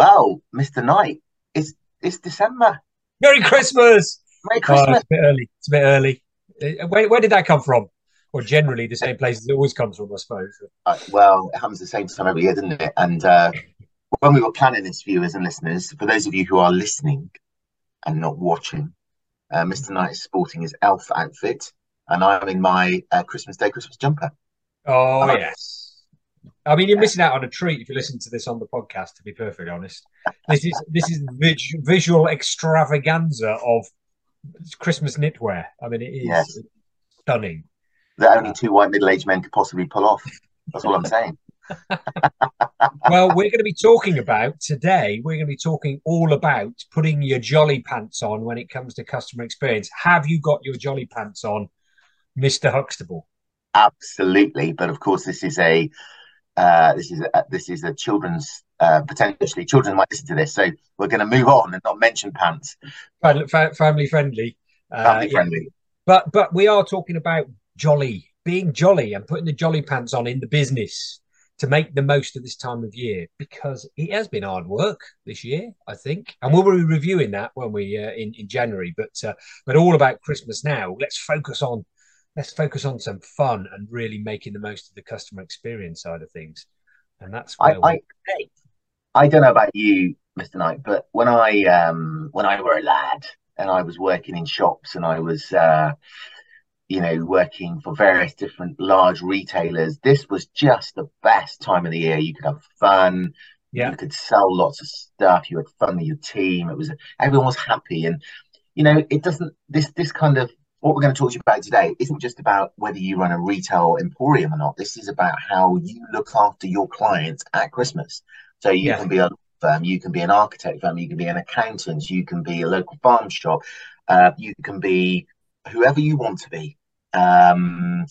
Well, Mr. Knight, it's it's December. Merry Christmas! Merry Christmas. Oh, it's a bit early. It's a bit early. Uh, where, where did that come from? Or generally the same place it always comes from, I suppose. Uh, well, it happens the same time every year, doesn't it? And uh, when we were planning this, viewers and listeners, for those of you who are listening and not watching, uh, Mr. Knight is sporting his elf outfit, and I'm in my uh, Christmas Day Christmas jumper. Oh, yes. I mean, you're missing out on a treat if you listen to this on the podcast. To be perfectly honest, this is this is visual extravaganza of Christmas knitwear. I mean, it is yes. stunning. That only two white middle-aged men could possibly pull off. That's all I'm saying. well, we're going to be talking about today. We're going to be talking all about putting your jolly pants on when it comes to customer experience. Have you got your jolly pants on, Mister Huxtable? Absolutely, but of course, this is a uh, this is a, this is a children's uh, potentially children might listen to this, so we're going to move on and not mention pants. Family friendly. Uh, family friendly. Yeah. But but we are talking about jolly, being jolly, and putting the jolly pants on in the business to make the most of this time of year because it has been hard work this year, I think, and we'll be reviewing that when we uh, in in January. But uh, but all about Christmas now. Let's focus on let's focus on some fun and really making the most of the customer experience side of things. And that's where I, I, I don't know about you, Mr. Knight, but when I um when I were a lad and I was working in shops and I was uh you know working for various different large retailers, this was just the best time of the year. You could have fun, yeah. you could sell lots of stuff, you had fun with your team. It was everyone was happy and you know it doesn't this this kind of what we're going to talk to you about today isn't just about whether you run a retail emporium or not. This is about how you look after your clients at Christmas. So you yeah. can be a firm, you can be an architect firm, you can be an accountant, you can be a local farm shop, uh, you can be whoever you want to be. Um,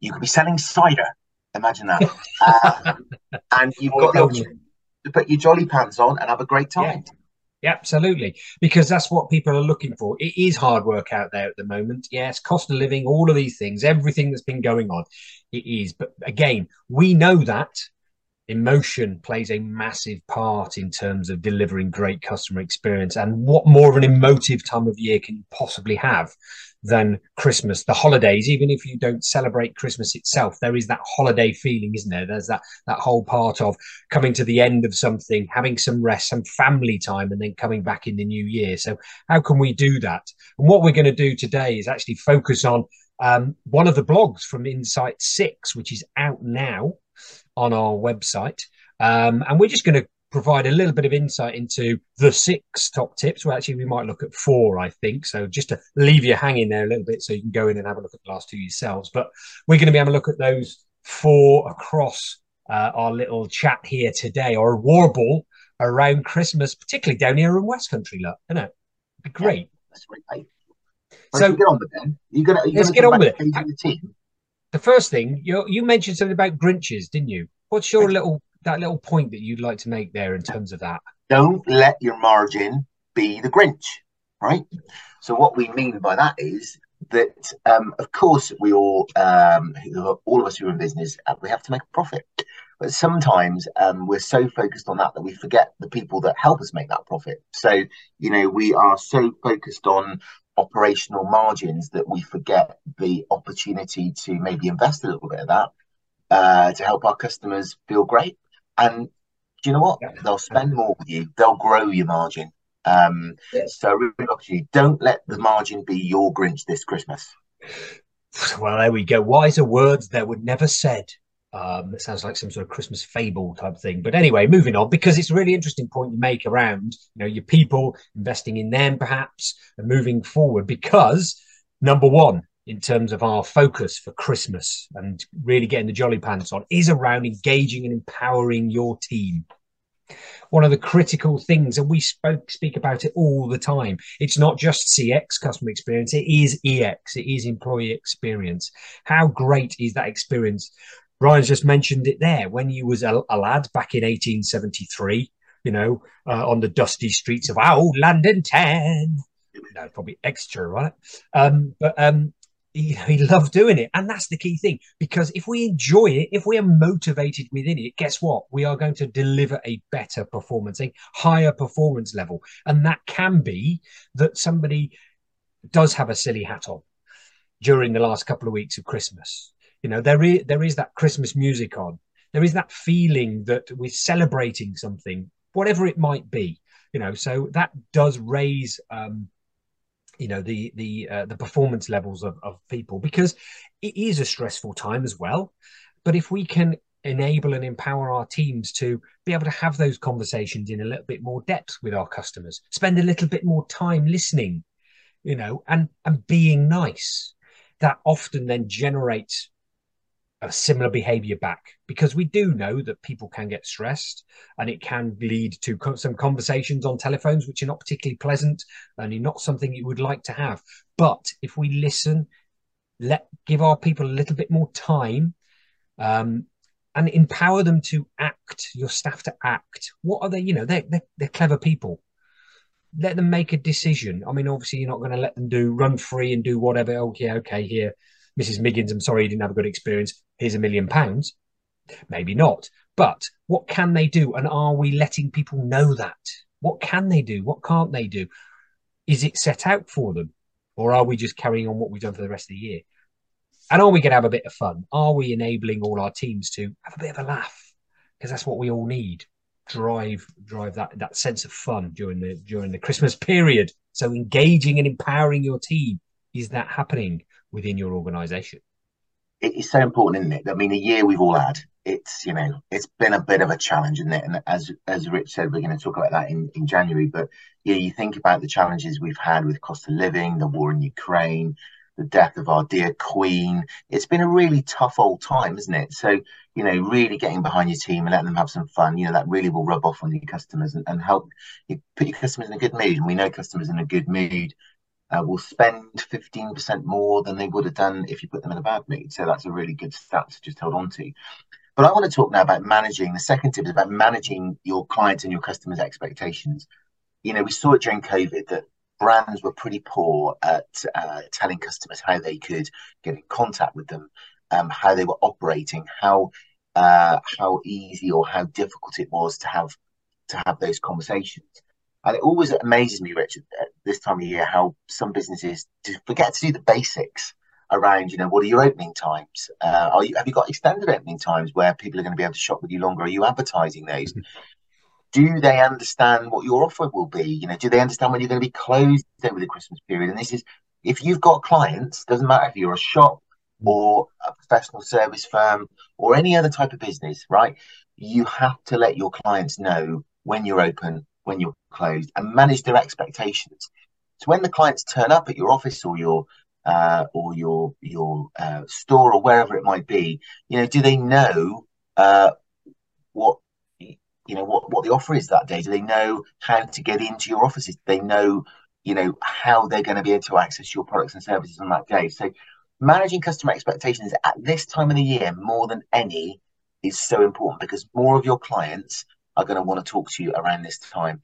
you could be selling cider. Imagine that. uh, and you've got to put your jolly pants on and have a great time. Yeah. Yeah, absolutely. Because that's what people are looking for. It is hard work out there at the moment. Yes, cost of living, all of these things, everything that's been going on. It is. But again, we know that emotion plays a massive part in terms of delivering great customer experience. And what more of an emotive time of year can you possibly have than Christmas, the holidays, even if you don't celebrate Christmas itself, there is that holiday feeling, isn't there? There's that that whole part of coming to the end of something, having some rest, some family time, and then coming back in the new year. So how can we do that? And what we're going to do today is actually focus on um, one of the blogs from Insight Six, which is out now on our website. Um, and we're just going to provide a little bit of insight into the six top tips. Well, actually, we might look at four, I think. So just to leave you hanging there a little bit so you can go in and have a look at the last two yourselves. But we're going to be able to look at those four across uh, our little chat here today, or a warble around Christmas, particularly down here in West Country. Look, isn't it? It'd be great. Yeah, that's great. So get on with it. You're gonna, let's get on with it. The, the first thing you you mentioned something about Grinches, didn't you? What's your little that little point that you'd like to make there in terms of that? Don't let your margin be the Grinch, right? So what we mean by that is that, um, of course, we all, um, all of us who are in business, uh, we have to make a profit. But sometimes um, we're so focused on that that we forget the people that help us make that profit. So, you know, we are so focused on operational margins that we forget the opportunity to maybe invest a little bit of that uh, to help our customers feel great and do you know what? They'll spend more with you. They'll grow your margin. Um, yes. So really you, don't let the margin be your Grinch this Christmas. Well, there we go. Wiser words that were never said. Um, it sounds like some sort of Christmas fable type thing. But anyway, moving on because it's a really interesting point you make around you know your people investing in them perhaps and moving forward. Because number one, in terms of our focus for Christmas and really getting the jolly pants on is around engaging and empowering your team. One of the critical things, and we spoke speak about it all the time. It's not just CX customer experience; it is EX. It is employee experience. How great is that experience? Ryan's just mentioned it there. When you was a, a lad back in 1873, you know, uh, on the dusty streets of old London town. No, probably extra, right? Um, but um, you know, he loves doing it. And that's the key thing. Because if we enjoy it, if we are motivated within it, guess what? We are going to deliver a better performance, a higher performance level. And that can be that somebody does have a silly hat on during the last couple of weeks of Christmas. You know, there is there is that Christmas music on. There is that feeling that we're celebrating something, whatever it might be. You know, so that does raise um, you know the the uh, the performance levels of, of people because it is a stressful time as well. But if we can enable and empower our teams to be able to have those conversations in a little bit more depth with our customers spend a little bit more time listening you know and and being nice that often then generates a similar behavior back because we do know that people can get stressed and it can lead to co- some conversations on telephones which are not particularly pleasant and not something you would like to have. But if we listen let give our people a little bit more time um, and empower them to act your staff to act. What are they you know they're, they're, they're clever people. Let them make a decision. I mean obviously you're not going to let them do run free and do whatever. Okay okay here Mrs. Miggins, I'm sorry you didn't have a good experience. Here's a million pounds. Maybe not. But what can they do? And are we letting people know that? What can they do? What can't they do? Is it set out for them? Or are we just carrying on what we've done for the rest of the year? And are we going to have a bit of fun? Are we enabling all our teams to have a bit of a laugh? Because that's what we all need. Drive, drive that that sense of fun during the during the Christmas period. So engaging and empowering your team is that happening? Within your organization? It's so important, isn't it? I mean, the year we've all had, it's you know, it's been a bit of a challenge, isn't it? And as as Rich said, we're going to talk about that in, in January. But yeah, you think about the challenges we've had with cost of living, the war in Ukraine, the death of our dear Queen. It's been a really tough old time, isn't it? So, you know, really getting behind your team and letting them have some fun, you know, that really will rub off on your customers and, and help you put your customers in a good mood. And we know customers in a good mood uh, will spend 15% more than they would have done if you put them in a bad mood. So that's a really good stat to just hold on to. But I want to talk now about managing. The second tip is about managing your clients and your customers' expectations. You know, we saw it during COVID that brands were pretty poor at uh, telling customers how they could get in contact with them, um, how they were operating, how uh, how easy or how difficult it was to have to have those conversations. And it always amazes me, Richard, at this time of year, how some businesses forget to do the basics around, you know, what are your opening times? Uh, are you have you got extended opening times where people are going to be able to shop with you longer? Are you advertising those? Mm-hmm. do they understand what your offer will be? You know, do they understand when you're going to be closed over the Christmas period? And this is if you've got clients, doesn't matter if you're a shop mm-hmm. or a professional service firm or any other type of business, right? You have to let your clients know when you're open, when you're closed and manage their expectations. So when the clients turn up at your office or your uh, or your your uh, store or wherever it might be, you know, do they know uh, what you know what what the offer is that day? Do they know how to get into your offices? Do they know you know how they're going to be able to access your products and services on that day? So managing customer expectations at this time of the year more than any is so important because more of your clients are going to want to talk to you around this time.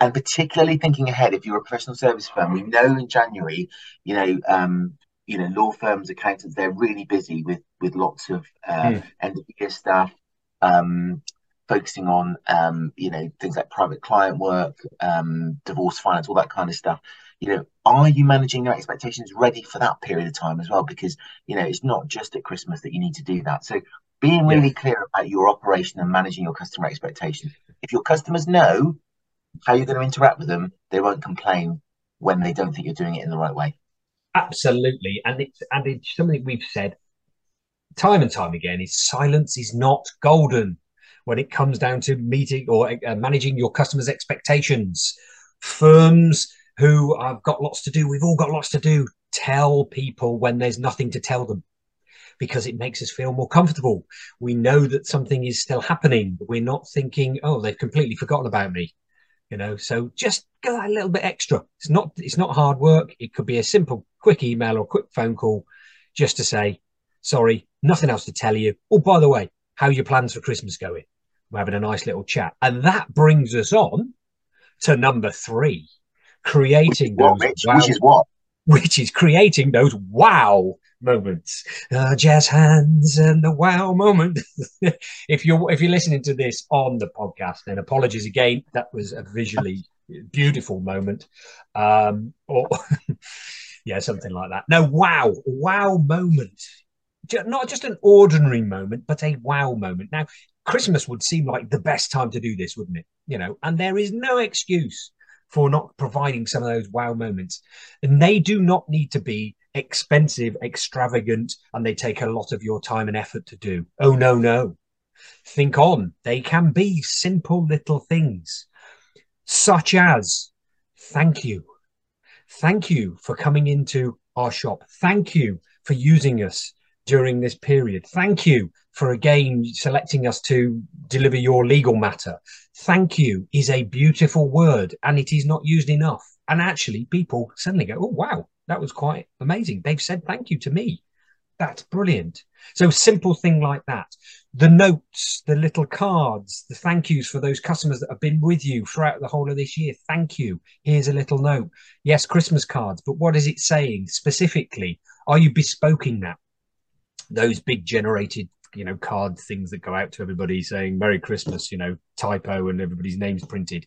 And particularly thinking ahead, if you're a professional service firm, we know in January, you know, um, you know, law firms, accountants, they're really busy with with lots of uh, mm. end of year stuff, um, focusing on, um, you know, things like private client work, um, divorce finance, all that kind of stuff. You know, are you managing your expectations ready for that period of time as well? Because you know, it's not just at Christmas that you need to do that. So being really clear about your operation and managing your customer expectations. If your customers know how you're going to interact with them, they won't complain when they don't think you're doing it in the right way. Absolutely, and it's and it's something we've said time and time again: is silence is not golden when it comes down to meeting or uh, managing your customers' expectations. Firms who have got lots to do, we've all got lots to do. Tell people when there's nothing to tell them because it makes us feel more comfortable. We know that something is still happening. We're not thinking, oh, they've completely forgotten about me. You know, so just go that little bit extra. It's not it's not hard work. It could be a simple, quick email or quick phone call just to say, sorry, nothing else to tell you. Oh, by the way, how are your plans for Christmas going? We're having a nice little chat. And that brings us on to number three, creating which what, wow, which is what? Which is creating those wow moments, uh, jazz hands, and the wow moment. if you're if you're listening to this on the podcast, then apologies again. That was a visually beautiful moment, um, or yeah, something like that. No, wow, wow moment. Not just an ordinary moment, but a wow moment. Now, Christmas would seem like the best time to do this, wouldn't it? You know, and there is no excuse for not providing some of those wow moments. And they do not need to be expensive, extravagant, and they take a lot of your time and effort to do. Oh, no, no. Think on. They can be simple little things, such as thank you. Thank you for coming into our shop. Thank you for using us during this period. Thank you for again selecting us to deliver your legal matter. Thank you is a beautiful word and it is not used enough. And actually, people suddenly go, Oh, wow, that was quite amazing. They've said thank you to me. That's brilliant. So, simple thing like that. The notes, the little cards, the thank yous for those customers that have been with you throughout the whole of this year. Thank you. Here's a little note. Yes, Christmas cards, but what is it saying specifically? Are you bespoking that? Those big generated you know card things that go out to everybody saying merry christmas you know typo and everybody's names printed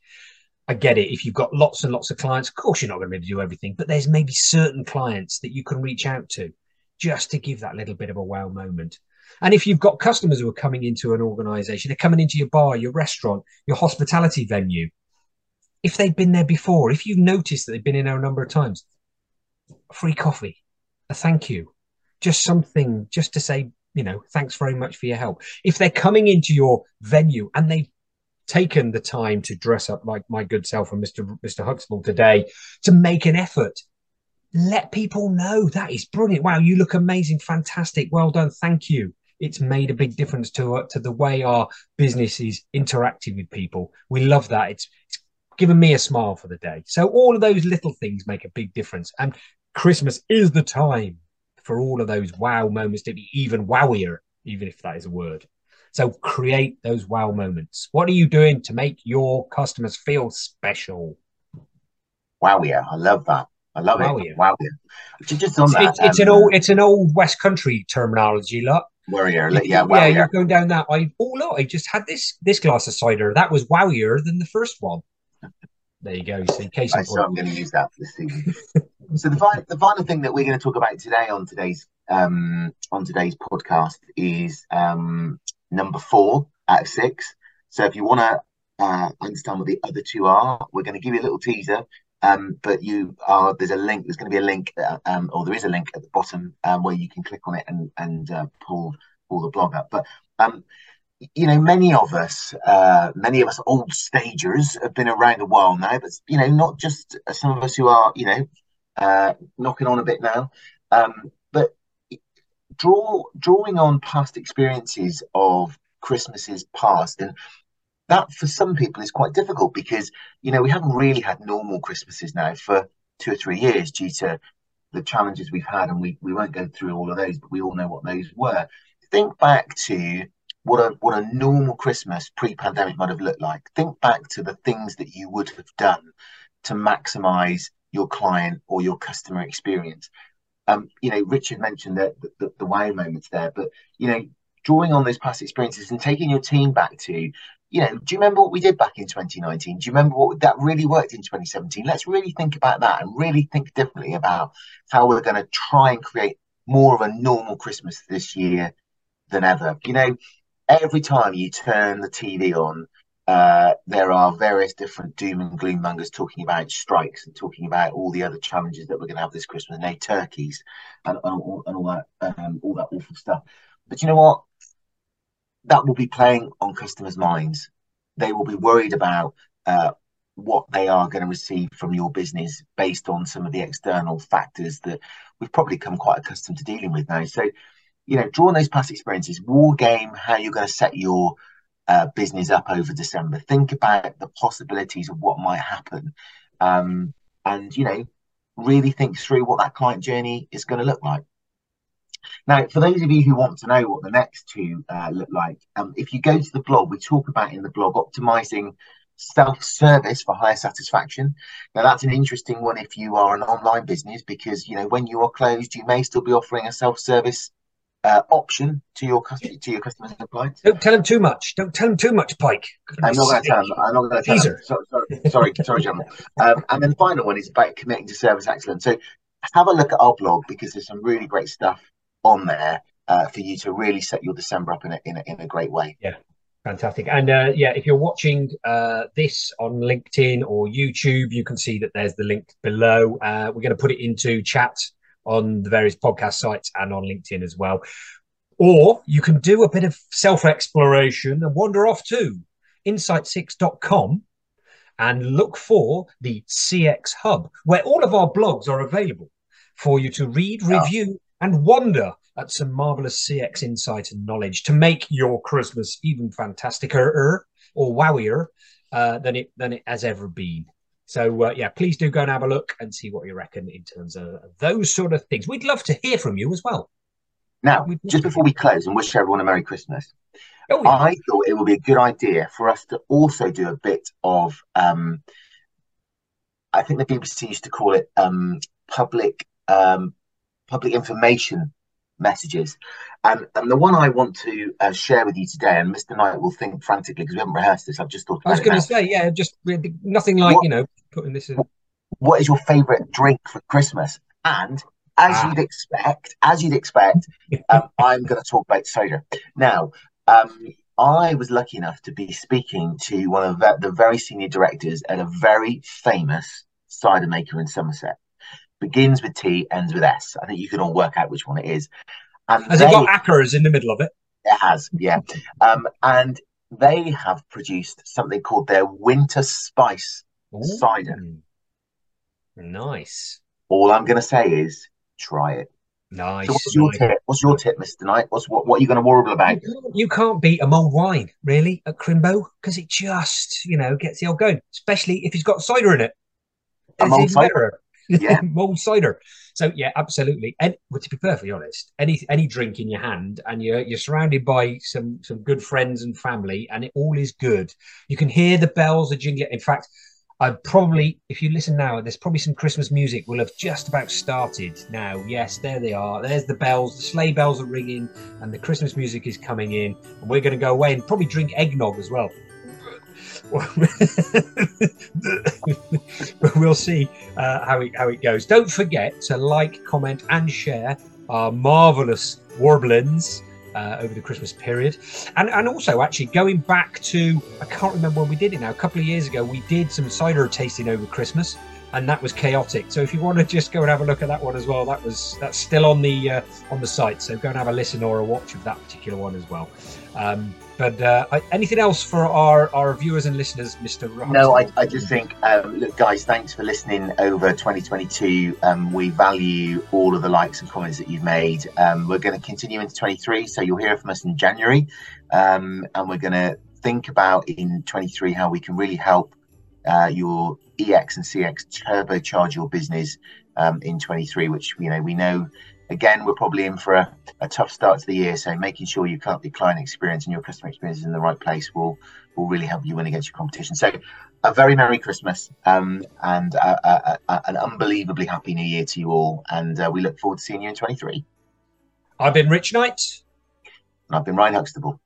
i get it if you've got lots and lots of clients of course you're not going to be able to do everything but there's maybe certain clients that you can reach out to just to give that little bit of a wow moment and if you've got customers who are coming into an organization they're coming into your bar your restaurant your hospitality venue if they've been there before if you've noticed that they've been in there a number of times free coffee a thank you just something just to say you know, thanks very much for your help. If they're coming into your venue and they've taken the time to dress up like my good self and Mr. Mr. Huxtable today to make an effort, let people know that is brilliant. Wow, you look amazing, fantastic, well done, thank you. It's made a big difference to uh, to the way our business is interacting with people. We love that. It's, it's given me a smile for the day. So all of those little things make a big difference. And Christmas is the time for all of those wow moments to be even wowier, even if that is a word. So create those wow moments. What are you doing to make your customers feel special? Wowier. I love that. I love wowier. it. Wowier. Just on that, it's, it's um, an old it's an old West Country terminology, look. Warrior, yeah, wowier. yeah, you're going down that. I oh look, I just had this this glass of cider. That was wowier than the first one. There you go. See, case right, so I'm going to use that for this season. so the final, the final thing that we're going to talk about today on today's um, on today's podcast is um, number four out of six. So if you want to uh, understand what the other two are, we're going to give you a little teaser. Um, but you are there's a link. There's going to be a link, uh, um, or there is a link at the bottom um, where you can click on it and and uh, pull pull the blog up. But um, you know, many of us, uh, many of us old stagers have been around a while now, but you know, not just some of us who are, you know, uh, knocking on a bit now, um, draw drawing on past experiences of Christmases past, and that for some people is quite difficult because you know we haven't really had normal Christmases now for two or three years due to the challenges we've had, and we we won't go through all of those, but we all know what those were. Think back to what a what a normal Christmas pre-pandemic might have looked like. Think back to the things that you would have done to maximize your client or your customer experience. Um, you know, Richard mentioned the, the, the wow moments there, but you know, drawing on those past experiences and taking your team back to, you know, do you remember what we did back in 2019? Do you remember what that really worked in 2017? Let's really think about that and really think differently about how we're going to try and create more of a normal Christmas this year than ever. You know, every time you turn the TV on, uh, there are various different doom and gloom mongers talking about strikes and talking about all the other challenges that we're going to have this Christmas, turkeys, and, and, all, and all that um, all that awful stuff. But you know what? That will be playing on customers' minds. They will be worried about uh, what they are going to receive from your business based on some of the external factors that we've probably come quite accustomed to dealing with now. So you know, drawing those past experiences, war game how you're going to set your uh, business up over December. Think about the possibilities of what might happen, um, and you know, really think through what that client journey is going to look like. Now, for those of you who want to know what the next two uh, look like, um, if you go to the blog, we talk about in the blog optimizing self-service for higher satisfaction. Now that's an interesting one if you are an online business because you know when you are closed, you may still be offering a self-service uh, option to your customer to your customers and clients. Don't tell them too much. Don't tell them too much, Pike. I'm not going to tell them. I'm not going to tell them. Sorry, sorry, sorry, sorry gentlemen. Um, and then the final one is about committing to service excellence. So have a look at our blog because there's some really great stuff on there uh, for you to really set your December up in a, in a, in a great way. Yeah. Fantastic. And uh, yeah, if you're watching uh, this on LinkedIn or YouTube, you can see that there's the link below. Uh, we're going to put it into chat on the various podcast sites and on LinkedIn as well. Or you can do a bit of self exploration and wander off to insight6.com and look for the CX Hub, where all of our blogs are available for you to read, review, and wonder at some marvelous CX insight and knowledge to make your Christmas even fantasticer or wowier uh, than it than it has ever been. So uh, yeah, please do go and have a look and see what you reckon in terms of those sort of things. We'd love to hear from you as well. Now, just before we close and wish everyone a Merry Christmas, oh, yeah. I thought it would be a good idea for us to also do a bit of, um, I think the BBC used to call it um, public um, public information messages. Um, and the one I want to uh, share with you today, and Mr. Knight will think frantically because we haven't rehearsed this. I've just thought. I was going to say, yeah, just nothing like what, you know putting this in. What is your favourite drink for Christmas? And as ah. you'd expect, as you'd expect, um, I'm going to talk about soda. Now, um, I was lucky enough to be speaking to one of the very senior directors at a very famous cider maker in Somerset begins with T, ends with S. I think you can all work out which one it is. And Has they, it got Ackers in the middle of it? It has, yeah. um, and they have produced something called their Winter Spice Ooh. cider. Nice. All I'm going to say is try it. Nice. So what's your nice. tip? What's your tip, Mr. Knight? What's what? What are you going to warble about? You can't, you can't beat a mulled wine, really, at Crimbo, because it just, you know, gets the old going. Especially if it's got cider in it. A mulled cider. Better yeah, mulled cider. So yeah, absolutely. And well, to be perfectly honest, any any drink in your hand, and you're you're surrounded by some some good friends and family, and it all is good. You can hear the bells are jingling. In fact, I probably, if you listen now, there's probably some Christmas music will have just about started now. Yes, there they are. There's the bells. The sleigh bells are ringing, and the Christmas music is coming in. And we're going to go away and probably drink eggnog as well. but we'll see uh, how it how it goes. Don't forget to like, comment, and share our marvelous warblings uh, over the Christmas period, and and also actually going back to I can't remember when we did it now. A couple of years ago, we did some cider tasting over Christmas and that was chaotic. So if you want to just go and have a look at that one as well, that was that's still on the uh, on the site. So go and have a listen or a watch of that particular one as well. Um, but uh, anything else for our, our viewers and listeners, Mr. No, I, I just think, um, look, guys, thanks for listening over 2022. Um, we value all of the likes and comments that you've made. Um, we're going to continue into 23, so you'll hear from us in January. Um, and we're going to think about in 23 how we can really help uh, your EX and CX turbocharge your business um, in 23, which, you know, we know again, we're probably in for a, a tough start to the year. So making sure you your client experience and your customer experience is in the right place will will really help you win against your competition. So a very Merry Christmas um, and a, a, an unbelievably happy New Year to you all. And uh, we look forward to seeing you in 23. I've been Rich Knight. And I've been Ryan Huxtable.